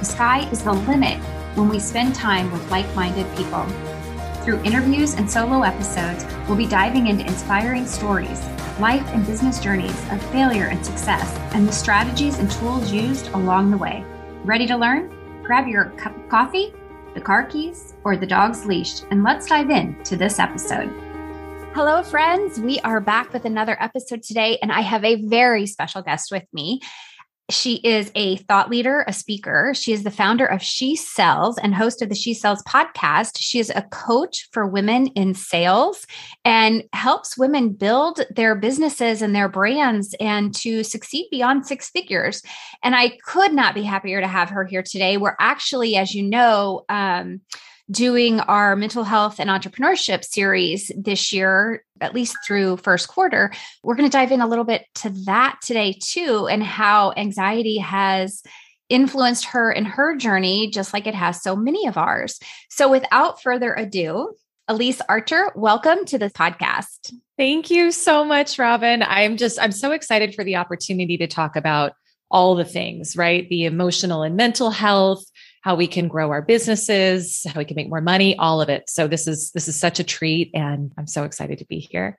The sky is the limit when we spend time with like minded people. Through interviews and solo episodes, we'll be diving into inspiring stories, life and business journeys of failure and success, and the strategies and tools used along the way. Ready to learn? Grab your cup of coffee, the car keys, or the dog's leash, and let's dive in to this episode. Hello, friends. We are back with another episode today, and I have a very special guest with me. She is a thought leader, a speaker. She is the founder of She Sells and host of the She Sells podcast. She is a coach for women in sales and helps women build their businesses and their brands and to succeed beyond six figures. And I could not be happier to have her here today. We're actually, as you know, um, doing our mental health and entrepreneurship series this year, at least through first quarter. We're going to dive in a little bit to that today, too, and how anxiety has influenced her in her journey, just like it has so many of ours. So, without further ado, Elyse Archer, welcome to the podcast. Thank you so much, Robin. I'm just, I'm so excited for the opportunity to talk about all the things, right? The emotional and mental health, how we can grow our businesses, how we can make more money, all of it. So this is this is such a treat and I'm so excited to be here.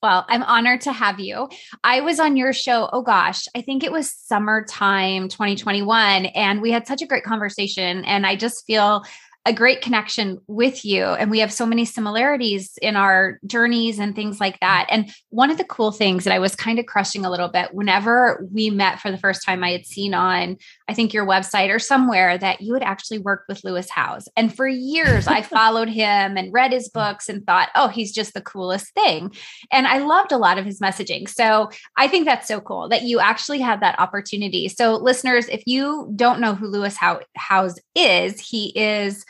Well, I'm honored to have you. I was on your show, oh gosh, I think it was summertime 2021 and we had such a great conversation and I just feel a great connection with you. And we have so many similarities in our journeys and things like that. And one of the cool things that I was kind of crushing a little bit whenever we met for the first time, I had seen on, I think, your website or somewhere that you had actually worked with Lewis Howes. And for years, I followed him and read his books and thought, oh, he's just the coolest thing. And I loved a lot of his messaging. So I think that's so cool that you actually had that opportunity. So, listeners, if you don't know who Lewis Howes is, he is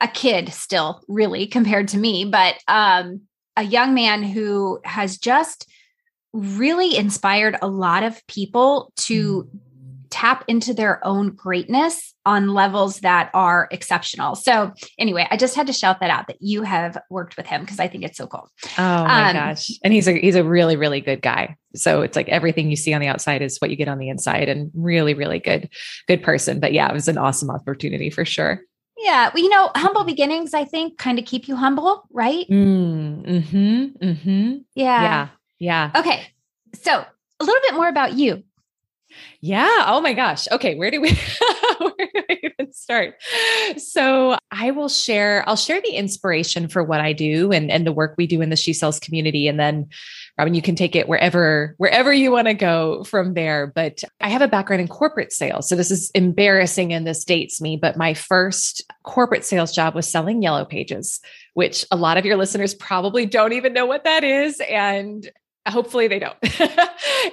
a kid still, really, compared to me, but um, a young man who has just really inspired a lot of people to mm. tap into their own greatness on levels that are exceptional. So, anyway, I just had to shout that out that you have worked with him because I think it's so cool. Oh my um, gosh. And he's a he's a really really good guy. So, it's like everything you see on the outside is what you get on the inside and really really good good person. But yeah, it was an awesome opportunity for sure. Yeah. Well, you know, humble beginnings, I think, kind of keep you humble, right? Mm, hmm mm-hmm. Yeah. Yeah. Yeah. Okay. So a little bit more about you. Yeah. Oh my gosh. Okay. Where do we where do I even start? So I will share, I'll share the inspiration for what I do and, and the work we do in the She Sells community. And then Robin, you can take it wherever, wherever you want to go from there. But I have a background in corporate sales. So this is embarrassing and this dates me, but my first corporate sales job was selling yellow pages, which a lot of your listeners probably don't even know what that is. And hopefully they don't.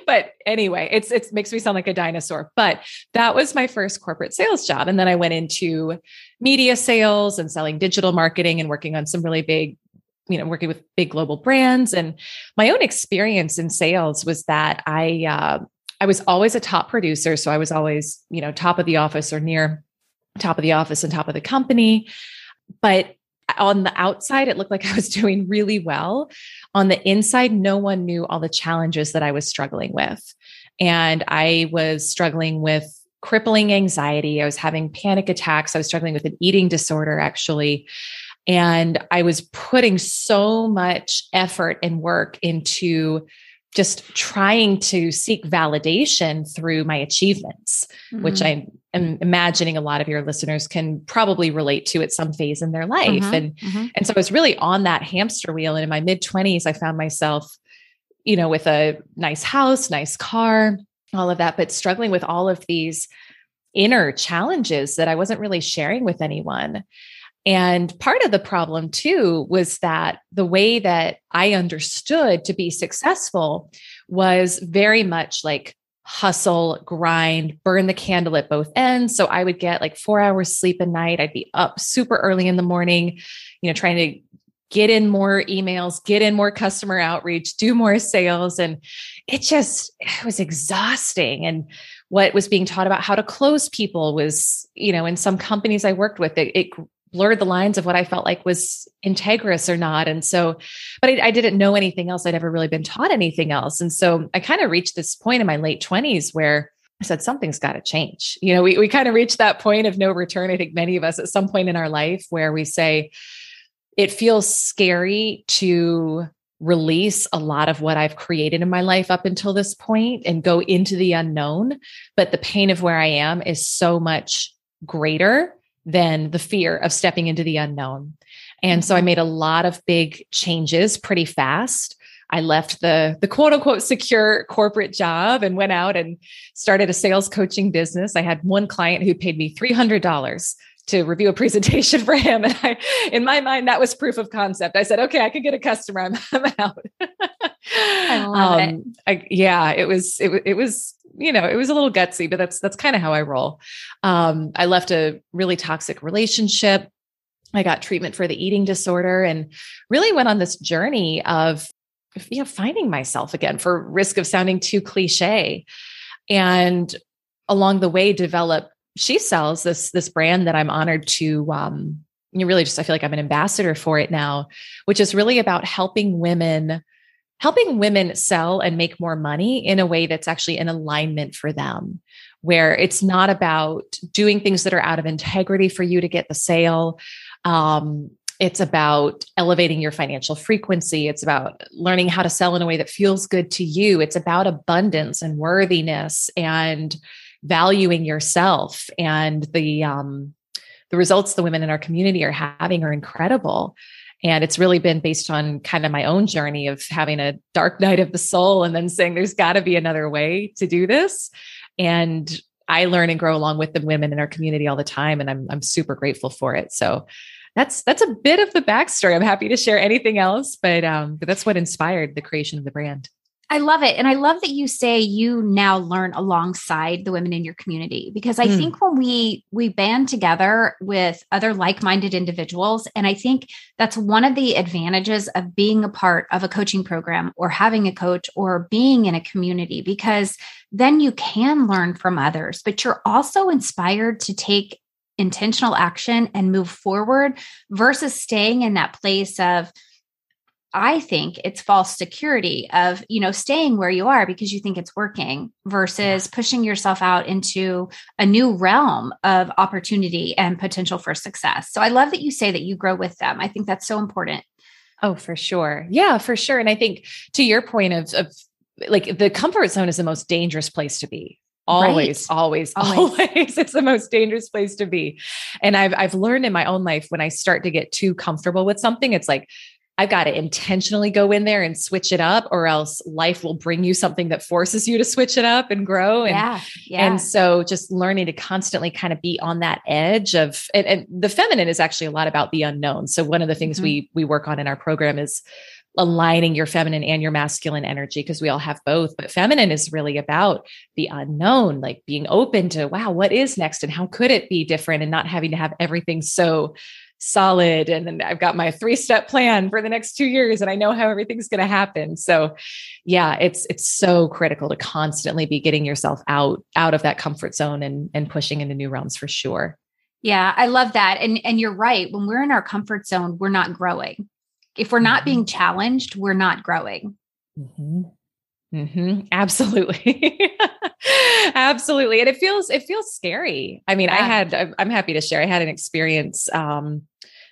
But anyway it's it makes me sound like a dinosaur. But that was my first corporate sales job. And then i went into media sales and selling digital marketing and working on some really big you know working with big global brands. And my own experience in sales was that i uh, i was always a top producer. So i was always you know top of the office or near top of the office and top of the company. But on the outside, it looked like I was doing really well. On the inside, no one knew all the challenges that I was struggling with. And I was struggling with crippling anxiety. I was having panic attacks. I was struggling with an eating disorder, actually. And I was putting so much effort and work into just trying to seek validation through my achievements, mm-hmm. which I am imagining a lot of your listeners can probably relate to at some phase in their life. Mm-hmm. And mm-hmm. and so I was really on that hamster wheel. And in my mid 20s, I found myself, you know, with a nice house, nice car, all of that, but struggling with all of these inner challenges that I wasn't really sharing with anyone. And part of the problem too was that the way that I understood to be successful was very much like hustle, grind, burn the candle at both ends. So I would get like four hours sleep a night. I'd be up super early in the morning, you know, trying to get in more emails, get in more customer outreach, do more sales. And it just, it was exhausting. And what was being taught about how to close people was, you know, in some companies I worked with, it, it blurred the lines of what I felt like was integrous or not. And so, but I, I, didn't know anything else. I'd ever really been taught anything else. And so I kind of reached this point in my late 20s where I said, something's got to change. You know, we, we kind of reached that point of no return. I think many of us at some point in our life where we say, it feels scary to release a lot of what I've created in my life up until this point and go into the unknown. But the pain of where I am is so much greater than the fear of stepping into the unknown. And so I mm-hmm. made a lot of big changes pretty fast. I left the the quote unquote secure corporate job and went out and started a sales coaching business. I had one client who paid me $300 to review a presentation for him. And I, in my mind, that was proof of concept. I said, okay, I can get a customer. I'm, I'm out. I love um, it. I, yeah, it was, it, it was, you know, it was a little gutsy, but that's, that's kind of how I roll. Um, I left a really toxic relationship. I got treatment for the eating disorder and really went on this journey of, you know, finding myself again for risk of sounding too cliche. And along the way, develop she sells this this brand that I'm honored to um you really just I feel like I'm an ambassador for it now, which is really about helping women helping women sell and make more money in a way that's actually in alignment for them where it's not about doing things that are out of integrity for you to get the sale. Um, it's about elevating your financial frequency. It's about learning how to sell in a way that feels good to you. It's about abundance and worthiness and valuing yourself. And the um, the results the women in our community are having are incredible and it's really been based on kind of my own journey of having a dark night of the soul and then saying there's got to be another way to do this. And i learn and grow along with the women in our community all the time and i'm, I'm super grateful for it. So that's that's a bit of the backstory. I'm happy to share anything else but um but that's what inspired the creation of the brand I love it. And I love that you say you now learn alongside the women in your community because I mm. think when we we band together with other like-minded individuals and I think that's one of the advantages of being a part of a coaching program or having a coach or being in a community because then you can learn from others but you're also inspired to take intentional action and move forward versus staying in that place of I think it's false security of, you know, staying where you are because you think it's working versus pushing yourself out into a new realm of opportunity and potential for success. So I love that you say that you grow with them. I think that's so important. Oh, for sure. Yeah, for sure. And I think to your point of, of like the comfort zone is the most dangerous place to be always right. always always, always. it's the most dangerous place to be and i've i've learned in my own life when i start to get too comfortable with something it's like I've got to intentionally go in there and switch it up, or else life will bring you something that forces you to switch it up and grow. And, yeah, yeah. and so just learning to constantly kind of be on that edge of, and, and the feminine is actually a lot about the unknown. So one of the things mm-hmm. we, we work on in our program is aligning your feminine and your masculine energy because we all have both but feminine is really about the unknown like being open to wow what is next and how could it be different and not having to have everything so solid and then I've got my three step plan for the next 2 years and I know how everything's going to happen. So yeah, it's it's so critical to constantly be getting yourself out out of that comfort zone and and pushing into new realms for sure. Yeah, I love that. And and you're right, when we're in our comfort zone, we're not growing. If we're not mm-hmm. being challenged, we're not growing. Mm-hmm. Mm-hmm. Absolutely. Absolutely. And it feels, it feels scary. I mean, yeah. I had, I'm happy to share, I had an experience um,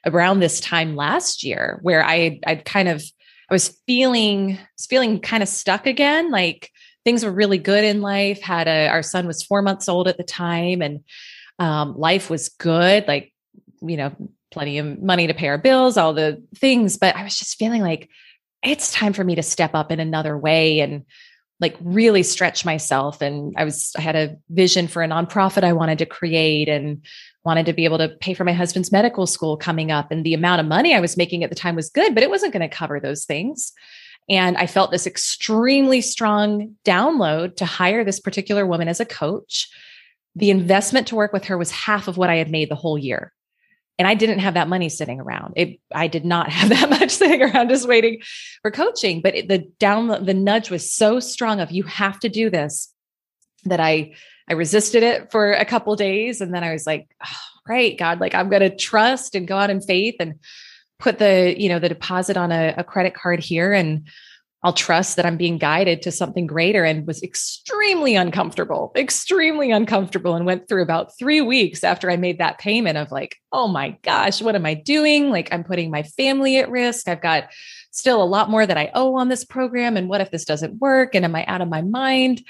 around this time last year where I, I'd kind of, I was feeling, was feeling kind of stuck again. Like things were really good in life. Had a, our son was four months old at the time and um, life was good. Like, you know, plenty of money to pay our bills, all the things. But I was just feeling like, it's time for me to step up in another way and like really stretch myself and i was i had a vision for a nonprofit i wanted to create and wanted to be able to pay for my husband's medical school coming up and the amount of money i was making at the time was good but it wasn't going to cover those things And I felt this extremely strong download to hire this particular woman as a coach. The investment to work with her was half of what I had made the whole year. And I didn't have that money sitting around. It, I did not have that much sitting around just waiting for coaching. But it, the down, the nudge was so strong of you have to do this that I, I resisted it for a couple days, and then I was like, oh, "Great, God! Like I'm going to trust and go out in faith and put the you know the deposit on a, a credit card here and I'll trust that I'm being guided to something greater and was extremely uncomfortable, extremely uncomfortable, and went through about three weeks after I made that payment of like, oh my gosh, what am I doing? Like, I'm putting my family at risk. I've got still a lot more that I owe on this program. And what if this doesn't work? And am I out of my mind?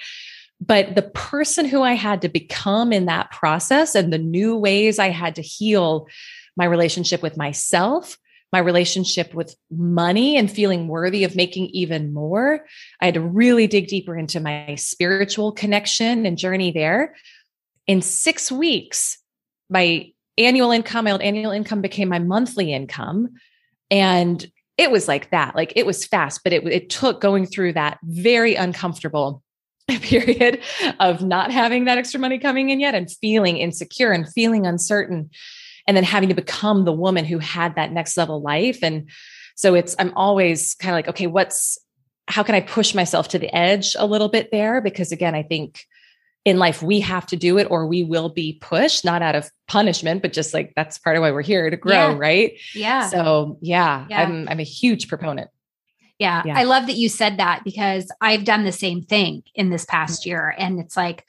But the person who I had to become in that process and the new ways I had to heal my relationship with myself my relationship with money and feeling worthy of making even more. I had to really dig deeper into my spiritual connection and journey there. In six weeks, my annual income, my old annual income became my monthly income. And it was like that. Like it was fast, but it, it took going through that very uncomfortable period of not having that extra money coming in yet and feeling insecure and feeling uncertain and then having to become the woman who had that next level life. And so it's, I'm always kind of like, okay, what's, how can I push myself to the edge a little bit there? Because again, I think in life we have to do it or we will be pushed, not out of punishment, but just like that's part of why we're here to grow, yeah. right? Yeah. So yeah, yeah, I'm I'm a huge proponent. Yeah, yeah. I love that you said that because I've done the same thing in this past mm. year. And it's like,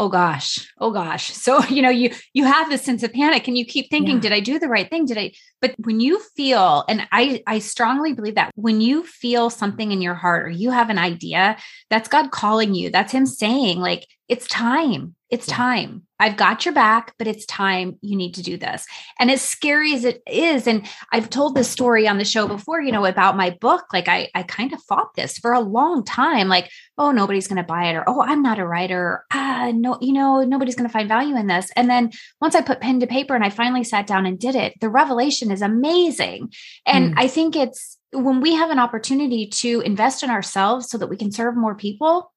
oh gosh. Oh gosh. So you know you you have this sense of panic and you keep thinking yeah. did i do the right thing? Did i but when you feel and i i strongly believe that when you feel something in your heart or you have an idea that's god calling you that's him saying like it's time it's time. I've got your back, but it's time you need to do this. And as scary as it is, and I've told this story on the show before, you know, about my book. Like I, I kind of fought this for a long time. Like, oh, nobody's going to buy it, or oh, I'm not a writer. Ah, no, you know, nobody's going to find value in this. And then once I put pen to paper and I finally sat down and did it, the revelation is amazing. And mm. I think it's when we have an opportunity to invest in ourselves so that we can serve more people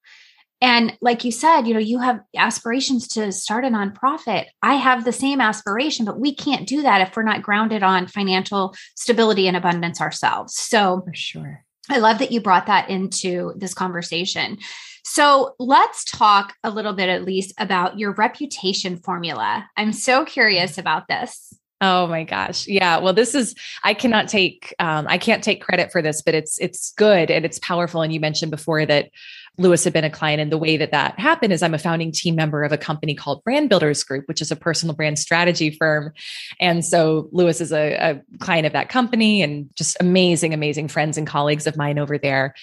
and like you said, you know, you have aspirations to start a nonprofit. I have the same aspiration, but we can't do that if we're not grounded on financial stability and abundance ourselves. So, for sure. I love that you brought that into this conversation. So, let's talk a little bit Elyse about your reputation formula. I'm so curious about this. Oh my gosh. Yeah. Well, this is I cannot take um I can't take credit for this, but it's it's good and it's powerful and you mentioned before that Lewis had been a client. And the way that that happened is I'm a founding team member of a company called Brand Builders Group, which is a personal brand strategy firm. And so Lewis is a, a client of that company and just amazing, amazing friends and colleagues of mine over there.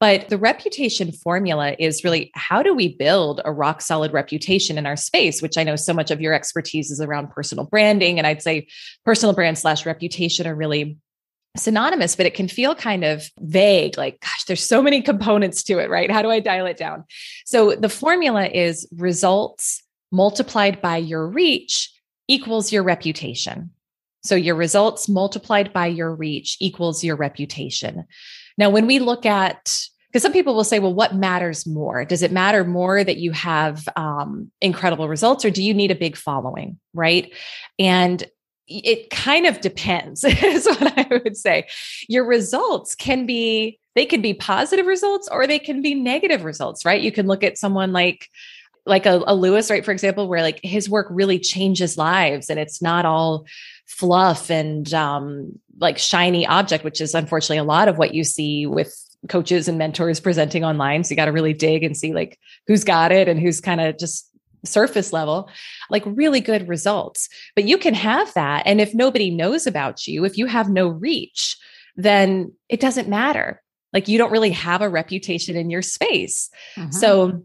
But the reputation formula is really how do we build a rock solid reputation in our space, which I know so much of your expertise is around personal branding. And I'd say personal brand slash reputation are really synonymous, but it can feel kind of vague like, gosh, there's so many components to it, right? How do I dial it down? So the formula is results multiplied by your reach equals your reputation. So your results multiplied by your reach equals your reputation. Now, when we look at because some people will say, well, what matters more? Does it matter more that you have um, incredible results or do you need a big following? Right. And it kind of depends is what i would say. Your results can be they can be positive results or they can be negative results right? You can look at someone like like a, a lewis right for example where like his work really changes lives and it's not all fluff and um like shiny object which is unfortunately a lot of what you see with coaches and mentors presenting online. So you got to really dig and see like who's got it and who's kind of just surface level, like really good results. But you can have that. And if nobody knows about you, if you have no reach, then it doesn't matter. Like you don't really have a reputation in your space. Mm-hmm. So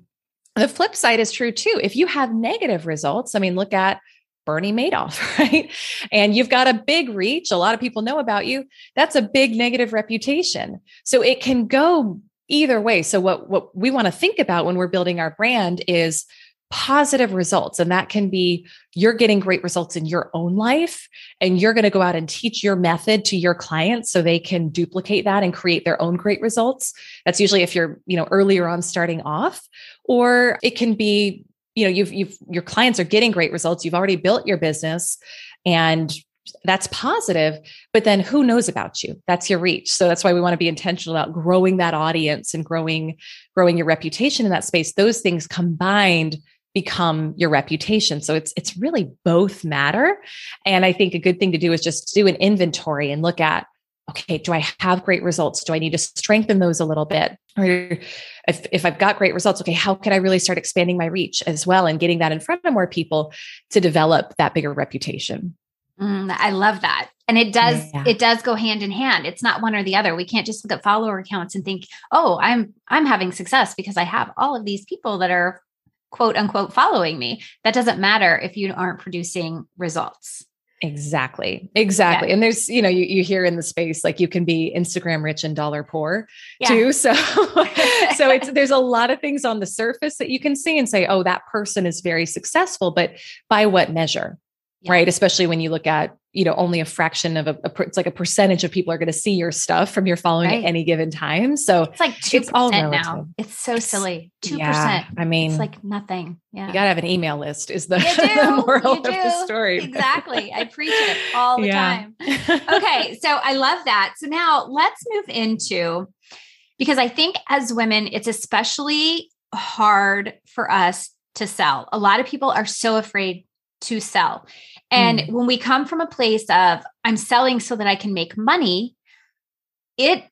the flip side is true too. If you have negative results, I mean, look at Bernie Madoff, right? And you've got a big reach, a lot of people know about you. That's a big negative reputation. So it can go either way. So what what we want to think about when we're building our brand is positive results. And that can be you're getting great results in your own life and you're going to go out and teach your method to your clients so they can duplicate that and create their own great results. That's usually if you're, you know, earlier on starting off or it can be you know you've you've your clients are getting great results you've already built your business and that's positive but then who knows about you that's your reach so that's why we want to be intentional about growing that audience and growing growing your reputation in that space those things combined become your reputation so it's it's really both matter and i think a good thing to do is just do an inventory and look at okay do i have great results do i need to strengthen those a little bit or if, if i've got great results okay how can i really start expanding my reach as well and getting that in front of more people to develop that bigger reputation Mm, I love that. And it does yeah. it does go hand in hand. It's not one or the other. We can't just look at follower accounts and think, "Oh, I'm I'm having success because I have all of these people that are quote unquote following me." That doesn't matter if you aren't producing results. Exactly. Exactly. Yeah. And there's, you know, you, you hear in the space like you can be Instagram rich and dollar poor yeah. too. So so it's there's a lot of things on the surface that you can see and say, oh, that person is very successful, but by what measure? Yeah. right? Especially when you look at, you know, only a fraction of a, a it's like a percentage of people are going to see your stuff from your following right. at any given time. So it's like 2% it's all now. It's so silly. 2%. Yeah, I mean, it's like nothing. Yeah. You got to have an email list is the, the moral of the story. Exactly. I preach it all the yeah. time. Okay. So I love that. So now let's move into, because I think as women, it's especially hard for us to sell. A lot of people are so afraid to sell. And mm. when we come from a place of I'm selling so that I can make money, it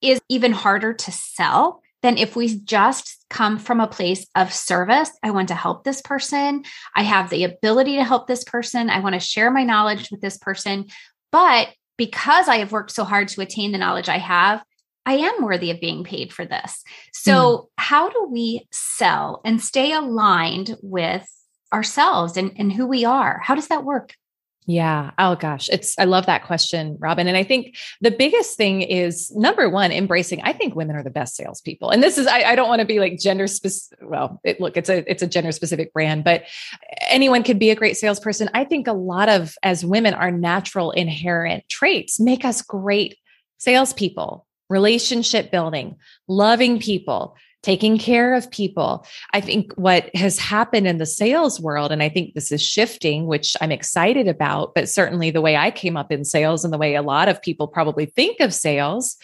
is even harder to sell than if we just come from a place of service. I want to help this person. I have the ability to help this person. I want to share my knowledge with this person. But because I have worked so hard to attain the knowledge I have, I am worthy of being paid for this. So, mm. how do we sell and stay aligned with ourselves and, and who we are? How does that work? Yeah. Oh gosh. It's, I love that question, Robin. And I think the biggest thing is number one, embracing, I think women are the best salespeople. And this is, I, I don't want to be like gender specific. Well, it, look, it's a, it's a gender specific brand, but anyone could be a great salesperson. I think a lot of, as women, our natural inherent traits make us great salespeople, relationship building, loving people, taking care of people. I think what has happened in the sales world, and I think this is shifting, which I'm excited about, but certainly the way I came up in sales and the way a lot of people probably think of sales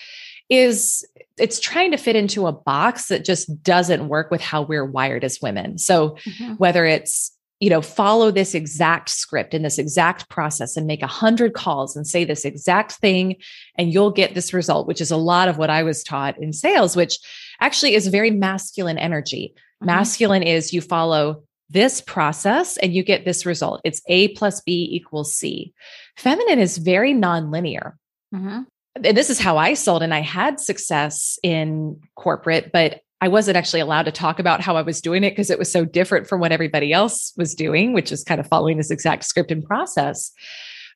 is it's trying to fit into a box that just doesn't work with how we're wired as women. So mm-hmm. whether it's you know follow this exact script and this exact process and make a hundred calls and say this exact thing and you'll get this result which is a lot of what i was taught in sales which actually is very masculine energy mm-hmm. masculine is you follow this process and you get this result it's a plus b equals c feminine is very nonlinear mm-hmm. and this is how i sold and i had success in corporate but I wasn't actually allowed to talk about how I was doing it because it was so different from what everybody else was doing, which is kind of following this exact script and process.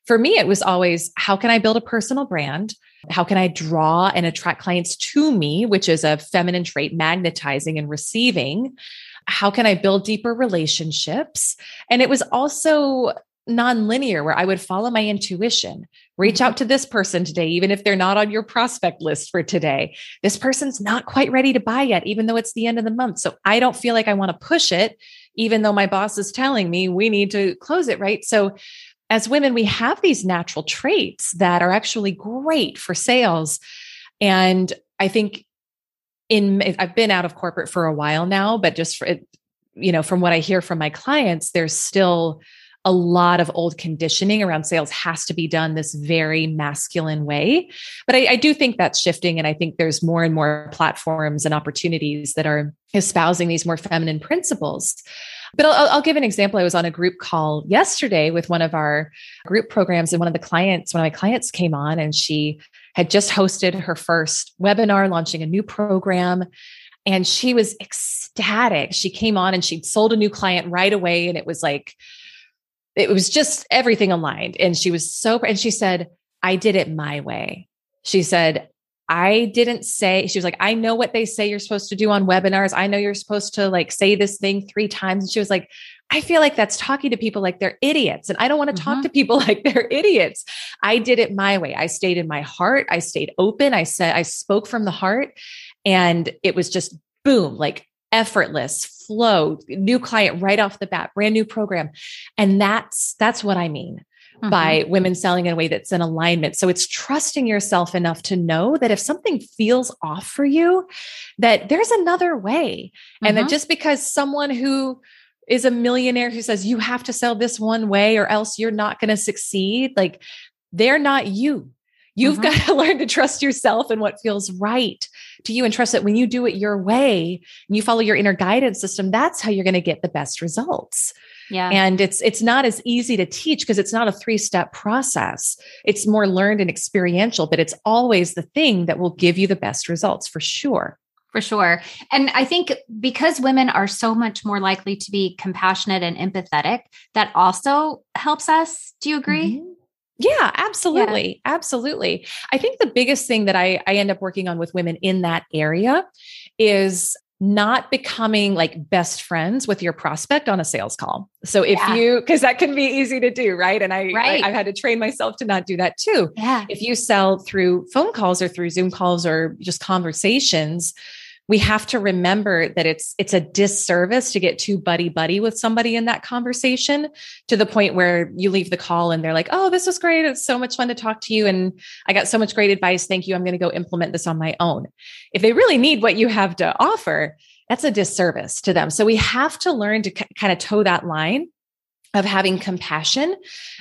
For me, it was always how can I build a personal brand? How can I draw and attract clients to me, which is a feminine trait, magnetizing and receiving? How can I build deeper relationships? And it was also non-linear where I would follow my intuition. Reach out mm-hmm. to this person today, even if they're not on your prospect list for today. This person's not quite ready to buy yet, even though it's the end of the month. So I don't feel like I want to push it, even though my boss is telling me we need to close it, right? So as women, we have these natural traits that are actually great for sales. And I think in I've been out of corporate for a while now, but just for you know, from what I hear from my clients, there's still a lot of old conditioning around sales has to be done this very masculine way. But I, I, do think that's shifting. And I think there's more and more platforms and opportunities that are espousing these more feminine principles. But I'll, I'll give an example. I was on a group call yesterday with one of our group programs, and one of the clients, one of my clients came on and she had just hosted her first webinar, launching a new program and she was ecstatic. She came on and she'd sold a new client right away. And it was like, it was just everything aligned. And she was so, and she said, I did it my way. She said, I didn't say, she was like, I know what they say you're supposed to do on webinars. I know you're supposed to like say this thing three times. And she was like, I feel like that's talking to people like they're idiots. And I don't want to mm-hmm. talk to people like they're idiots. I did it my way. I stayed in my heart. I stayed open. I said, I spoke from the heart. And it was just boom, like effortless flow, new client right off the bat, brand new program. And that's, that's what I mean mm-hmm. by women selling in a way that's in alignment. So it's trusting yourself enough to know that if something feels off for you, that there's another way. Mm-hmm. And that mm-hmm. just because someone who is a millionaire who says you have to sell this one way or else you're not going to succeed, like they're not you. You've mm-hmm. got to learn to trust yourself and what feels right to you and trust that when you do it your way and you follow your inner guidance system, that's how you're going to get the best results. Yeah. And it's it's not as easy to teach because it's not a three-step process. It's more learned and experiential, but it's always the thing that will give you the best results for sure. For sure. And I think because women are so much more likely to be compassionate and empathetic, that also helps us. Do you agree? Mm-hmm. Yeah, absolutely. Yeah. Absolutely. I think the biggest thing that I, I end up working on with women in that area is not becoming like best friends with your prospect on a sales call. So if yeah. you, because that can be easy to do, right? And I, right. I, have had to train myself to not do that too. Yeah. If you sell through phone calls or through Zoom calls or just conversations, we have to remember that it's it's a disservice to get too buddy buddy with somebody in that conversation to the point where you leave the call and they're like oh this was great. It's so much fun to talk to you and i got so much great advice. Thank you. I'm going to go implement this on my own. If they really need what you have to offer that's a disservice to them. So we have to learn to k- kind of toe that line of having compassion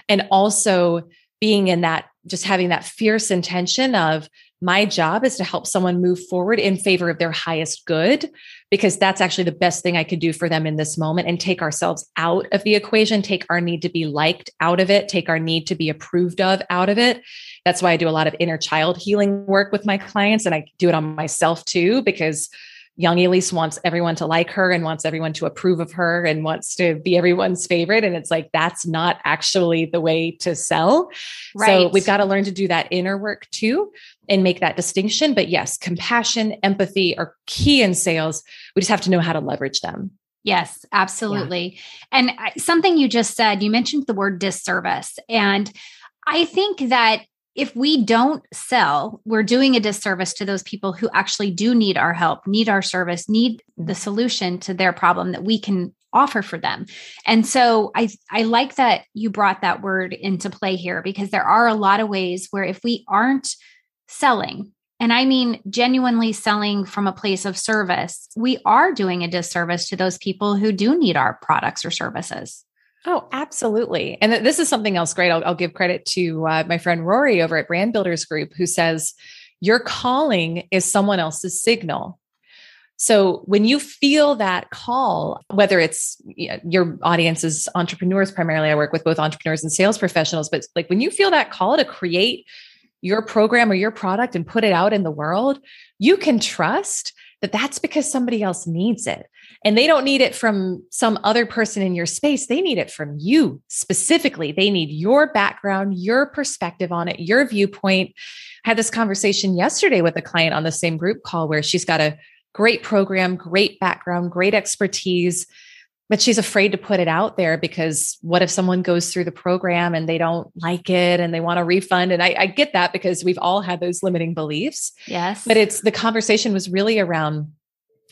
and also being in that just having that fierce intention of my job is to help someone move forward in favor of their highest good, because that's actually the best thing I could do for them in this moment and take ourselves out of the equation, take our need to be liked out of it, take our need to be approved of out of it. That's why I do a lot of inner child healing work with my clients. And I do it on myself too, because young Elyse wants everyone to like her and wants everyone to approve of her and wants to be everyone's favorite. And it's like, that's not actually the way to sell. Right. So we've got to learn to do that inner work too and make that distinction. But yes, compassion, empathy are key in sales. We just have to know how to leverage them. Yes, absolutely. Yeah. And uh, something you just said, you mentioned the word disservice. And I think that if we don't sell, we're doing a disservice to those people who actually do need our help, need our service, need the mm-hmm. solution to their problem that we can offer for them. And so I I like that you brought that word into play here because there are a lot of ways where if we aren't selling, and I mean genuinely selling from a place of service, we are doing a disservice to those people who do need our products or services. Oh, absolutely. And this is something else great. I'll, I'll give credit to uh, my friend Rory over at Brand Builders Group, who says, Your calling is someone else's signal. So when you feel that call, whether it's your audience is entrepreneurs, primarily, I work with both entrepreneurs and sales professionals, but like when you feel that call to create your program or your product and put it out in the world, you can trust that that's because somebody else needs it. And they don't need it from some other person in your space. They need it from you specifically. They need your background, your perspective on it, your viewpoint. I had this conversation yesterday with a client on the same group call where she's got a great program, great background, great expertise, but she's afraid to put it out there because what if someone goes through the program and they don't like it and they want a refund? And I, I get that because we've all had those limiting beliefs. Yes. But it's the conversation was really around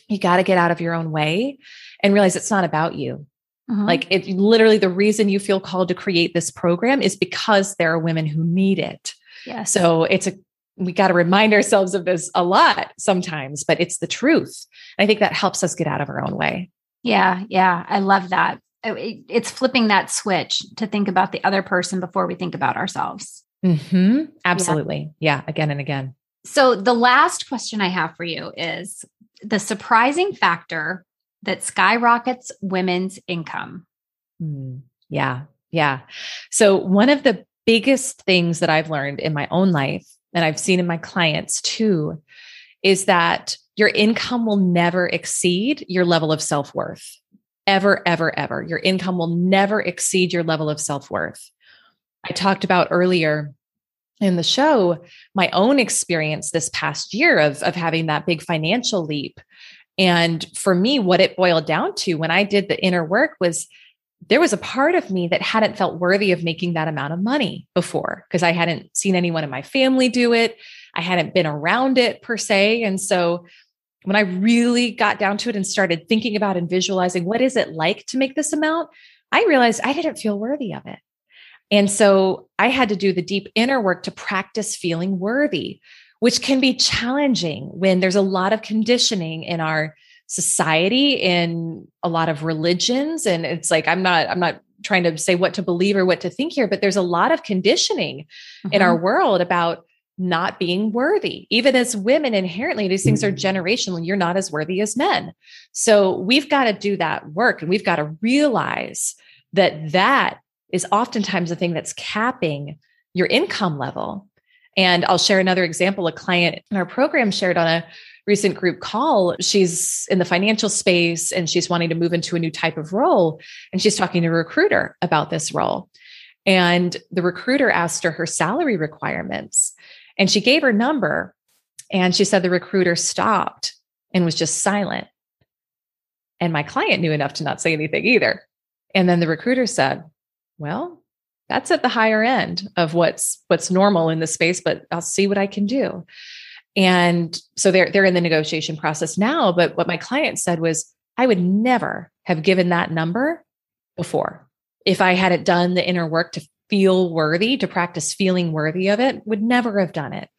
you got to get out of your own way and realize it's not about you. Mm-hmm. Like it literally the reason you feel called to create this program is because there are women who need it. Yeah. So it's a we got to remind ourselves of this a lot sometimes, but it's the truth. I think that helps us get out of our own way. Yeah, yeah, I love that. It's flipping that switch to think about the other person before we think about ourselves. Mm-hmm. Absolutely. Yeah. yeah, again and again. So, the last question I have for you is the surprising factor that skyrockets women's income. Mm, yeah. Yeah. So, one of the biggest things that I've learned in my own life, and I've seen in my clients too, is that your income will never exceed your level of self worth. Ever, ever, ever. Your income will never exceed your level of self worth. I talked about earlier in the show my own experience this past year of, of having that big financial leap. And for me, what it boiled down to when I did the inner work was there was a part of me that hadn't felt worthy of making that amount of money before because I hadn't seen anyone in my family do it. I hadn't been around it per se. And so when I really got down to it and started thinking about and visualizing what is it like to make this amount, I realized I didn't feel worthy of it. And so I had to do the deep inner work to practice feeling worthy, which can be challenging when there's a lot of conditioning in our society in a lot of religions and it's like i'm not i'm not trying to say what to believe or what to think here but there's a lot of conditioning mm-hmm. in our mm-hmm. world about not being worthy even as women inherently these things are mm. generational you're not as worthy as men so we've got to do that work and we've got to realize that that is oftentimes the thing that's capping your income level and i'll share another example a client in our program shared on a recent group call, she's in the financial space and she's wanting to move into a new type of role. And she's talking to a recruiter about this role. And the recruiter asked her her salary requirements. And she gave her number. And she said the recruiter stopped and was just silent. And my client knew enough to not say anything either. And then the recruiter said, Well, that's at the higher end of what's what's normal in the space, but I'll see what I can do. And so they're they're in the negotiation process now. But what my client said was, I would never have given that number before. If I hadn't done the inner work to feel worthy, to practice feeling worthy of it, would never have done it.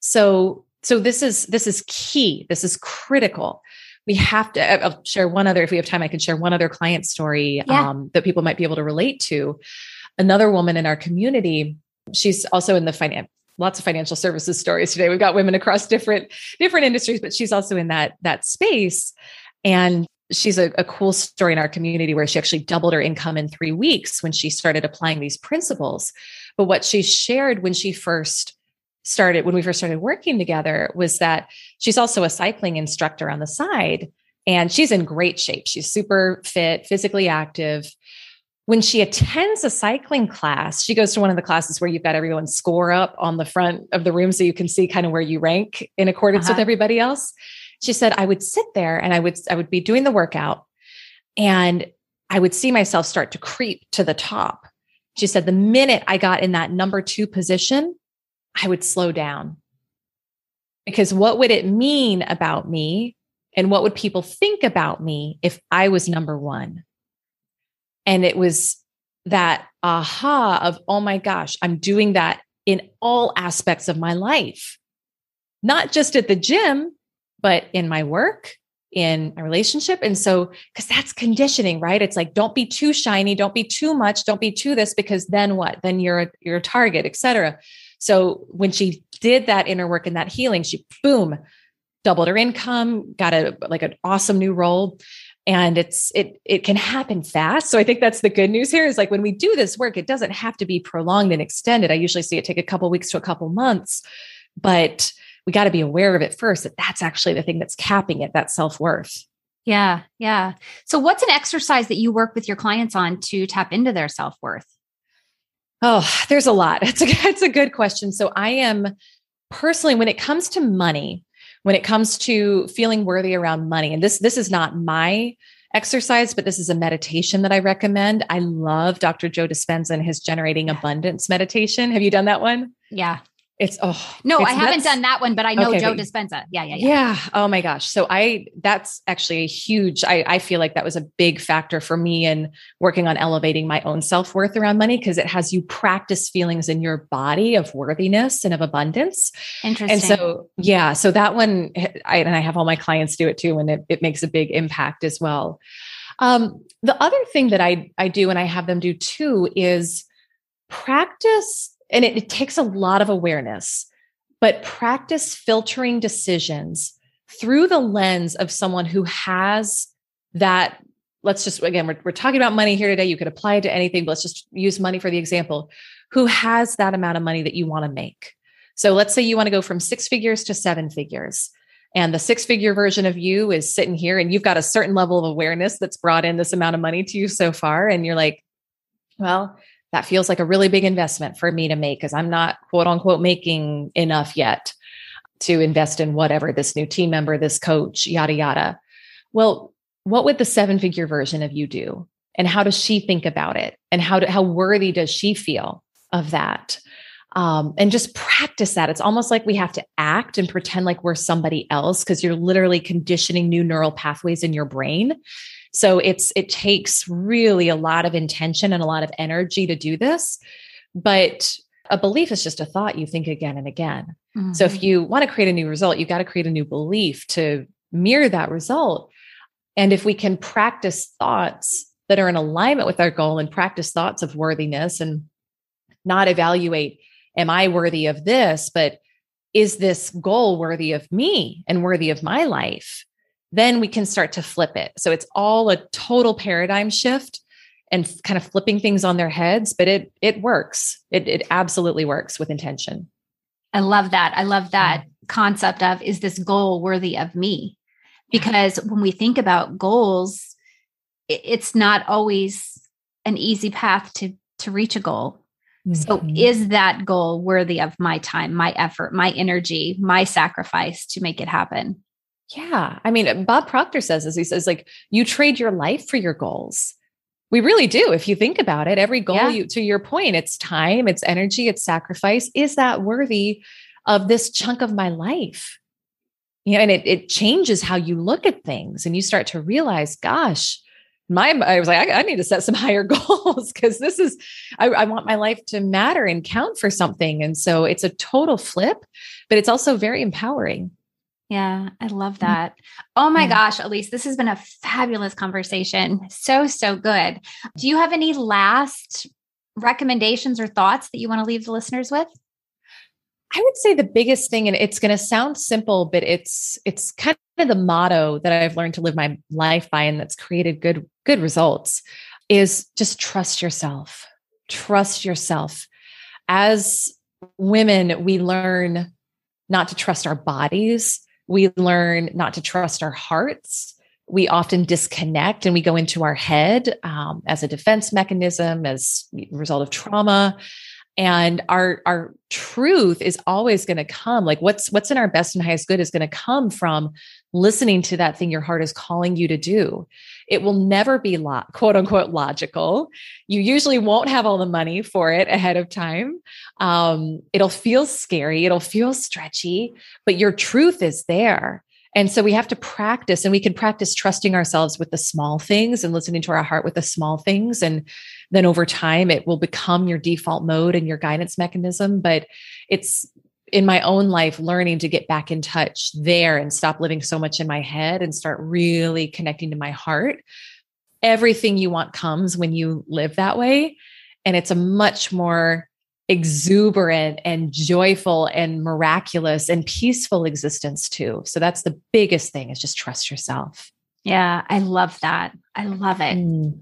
So so this is this is key. This is critical. We have to. I'll share one other. If we have time, I can share one other client story yeah. um, that people might be able to relate to. Another woman in our community. She's also in the finance lots of financial services stories today. We've got women across different different industries, but she's also in that that space. And she's a, a, cool story in our community where she actually doubled her income in three weeks when she started applying these principles. But what she shared when she first started, when we first started working together, was that she's also a cycling instructor on the side. And she's in great shape. She's super fit, physically active when she attends a cycling class, she goes to one of the classes where you've got everyone score up on the front of the room so you can see kind of where you rank in accordance uh-huh. with everybody else. She said, I would sit there and I would I would be doing the workout and I would see myself start to creep to the top. She said, the minute I got in that number two position, I would slow down. Because what would it mean about me? And what would people think about me if I was number one? And it was that aha of, oh my gosh, I'm doing that in all aspects of my life, not just at the gym, but in my work, in a relationship. And so, because that's conditioning, right? It's like, don't be too shiny, don't be too much, don't be too this, because then what? Then you're a, you're a target, etc. So when she did that inner work and that healing, she boom, doubled her income, got a like an awesome new role and it's it it can happen fast so i think that's the good news here is like when we do this work it doesn't have to be prolonged and extended i usually see it take a couple weeks to a couple months but we got to be aware of it first that that's actually the thing that's capping it that self-worth. Yeah yeah. So what's an exercise that you work with your clients on to tap into their self-worth? Oh there's a lot. It's a, it's a good question. So i am personally when it comes to money when it comes to feeling worthy around money and this this is not my exercise but this is a meditation that i recommend. I love dr joe dispenza and his generating abundance meditation. Have you done that one? Yeah it's oh no, it's I haven't done that one, but I know okay, Joe Dispenza. Yeah, yeah, yeah. Yeah. Oh my gosh. So I that's actually a huge. I I feel like that was a big factor for me in working on elevating my own self worth around money because it has you practice feelings in your body of worthiness and of abundance. Interesting. And so yeah, so that one, I and I have all my clients do it too, and it, it makes a big impact as well. Um, the other thing that I I do and I have them do too is practice and it, it takes a lot of awareness, but practice filtering decisions through the lens of someone who has that let's just again we're, we're talking about money here today. You could apply it to anything but let's just use money for the example who has that amount of money that you want to make. So let's say you want to go from six figures to seven figures and the six figure version of you is sitting here and you've got a certain level of awareness that's brought in this amount of money to you so far and you're like well that feels like a really big investment for me to make because I'm not quote unquote making enough yet to invest in whatever this new team member, this coach, yada, yada. Well, what would the seven figure version of you do? And how does she think about it? And how, do, how worthy does she feel of that? Um, and just practice that. It's almost like we have to act and pretend like we're somebody else because you're literally conditioning new neural pathways in your brain. So it's it takes really a lot of intention and a lot of energy to do this. But a belief is just a thought you think again and again. Mm-hmm. So if mm-hmm. you want to create a new result, you got to create a new belief to mirror that result. And if we can practice thoughts that are in alignment with our goal and practice thoughts of worthiness and not evaluate am I worthy of this? But is this goal worthy of me and worthy of my life? Then we can start to flip it. So it's all a total paradigm shift and kind of flipping things on their heads, but it it works. It it absolutely works with intention. I love that. I love that concept of is this goal worthy of me? Because when we think about goals, it's not always an easy path to to reach a goal. So, mm-hmm. is that goal worthy of my time, my effort, my energy, my sacrifice to make it happen? Yeah. I mean, Bob Proctor says this. He says, like, you trade your life for your goals. We really do. If you think about it, every goal, yeah. you, to your point, it's time, it's energy, it's sacrifice. Is that worthy of this chunk of my life? You know, and it, it changes how you look at things and you start to realize, gosh, my I was like, I, I need to set some higher goals because this is I, I want my life to matter and count for something. And so it's a total flip, but it's also very empowering. Yeah, I love mm-hmm. that. Oh my yeah. gosh, Elyse, this has been a fabulous conversation. So, so good. Do you have any last recommendations or thoughts that you want to leave the listeners with? I would say the biggest thing, and it's going to sound simple, but it's it's kind of the motto that I've learned to live my life by, and that's created good good results, is just trust yourself. Trust yourself. As women, we learn not to trust our bodies. We learn not to trust our hearts. We often disconnect and we go into our head um, as a defense mechanism, as a result of trauma and our our truth is always going to come like what's what's in our best and highest good is going to come from listening to that thing your heart is calling you to do it will never be lo- quote unquote logical you usually won't have all the money for it ahead of time um, it'll feel scary it'll feel stretchy but your truth is there and so we have to practice, and we can practice trusting ourselves with the small things and listening to our heart with the small things. And then over time, it will become your default mode and your guidance mechanism. But it's in my own life learning to get back in touch there and stop living so much in my head and start really connecting to my heart. Everything you want comes when you live that way. And it's a much more exuberant and joyful and miraculous and peaceful existence too. So that's the biggest thing is just trust yourself. Yeah, I love that. I love it. Mm.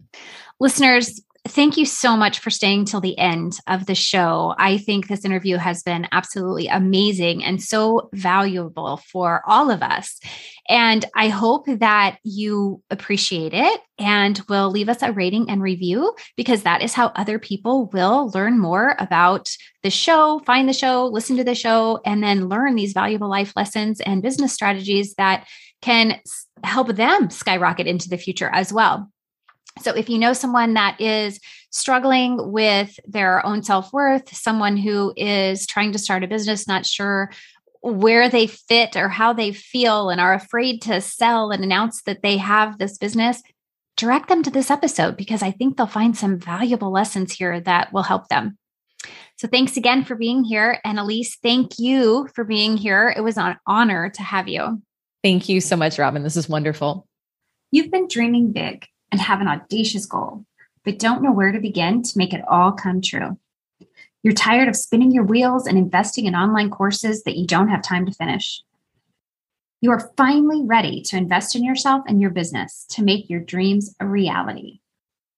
Listeners, thank you so much for staying till the end of the show. I think this interview has been absolutely amazing and so valuable for all of us. And I hope that you appreciate it and will leave us a rating and review because that is how other people will learn more about the show, find the show, listen to the show, and then learn these valuable life lessons and business strategies that can help them skyrocket into the future as well. So, if you know someone that is struggling with their own self worth, someone who is trying to start a business, not sure where they fit or how they feel, and are afraid to sell and announce that they have this business, direct them to this episode because I think they'll find some valuable lessons here that will help them. So, thanks again for being here. And Elyse, thank you for being here. It was an honor to have you. Thank you so much, Robin. This is wonderful. You've been dreaming big and have an audacious goal, but don't know where to begin to make it all come true. You're tired of spinning your wheels and investing in online courses that you don't have time to finish. You are finally ready to invest in yourself and your business to make your dreams a reality.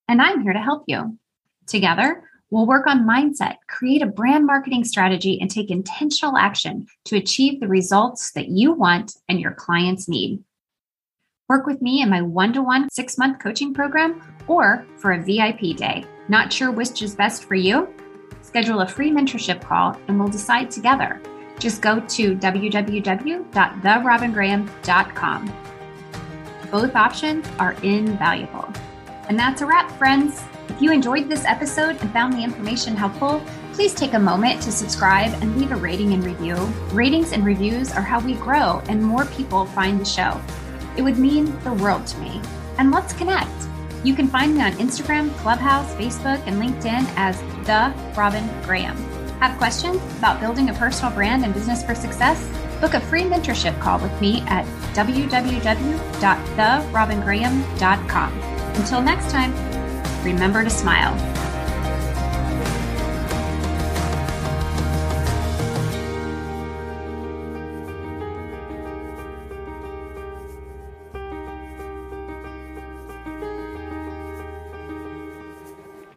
And I'm here to help you. Together, we'll work on mindset, create a brand marketing strategy, and take intentional action to achieve the results that you want and your clients need. Work with me in my one to one six month coaching program or for a VIP day. Not sure which is best for you? Schedule a free mentorship call and we'll decide together. Just go to www.therobingraham.com. Both options are invaluable. And that's a wrap, friends. If you enjoyed this episode and found the information helpful, please take a moment to subscribe and leave a rating and review. Ratings and reviews are how we grow and more people find the show. It would mean the world to me. And let's connect. You can find me on Instagram, Clubhouse, Facebook, and LinkedIn as The Robin Graham. Have questions about building a personal brand and business for success? Book a free mentorship call with me at www.therobingraham.com. Until next time, remember to smile.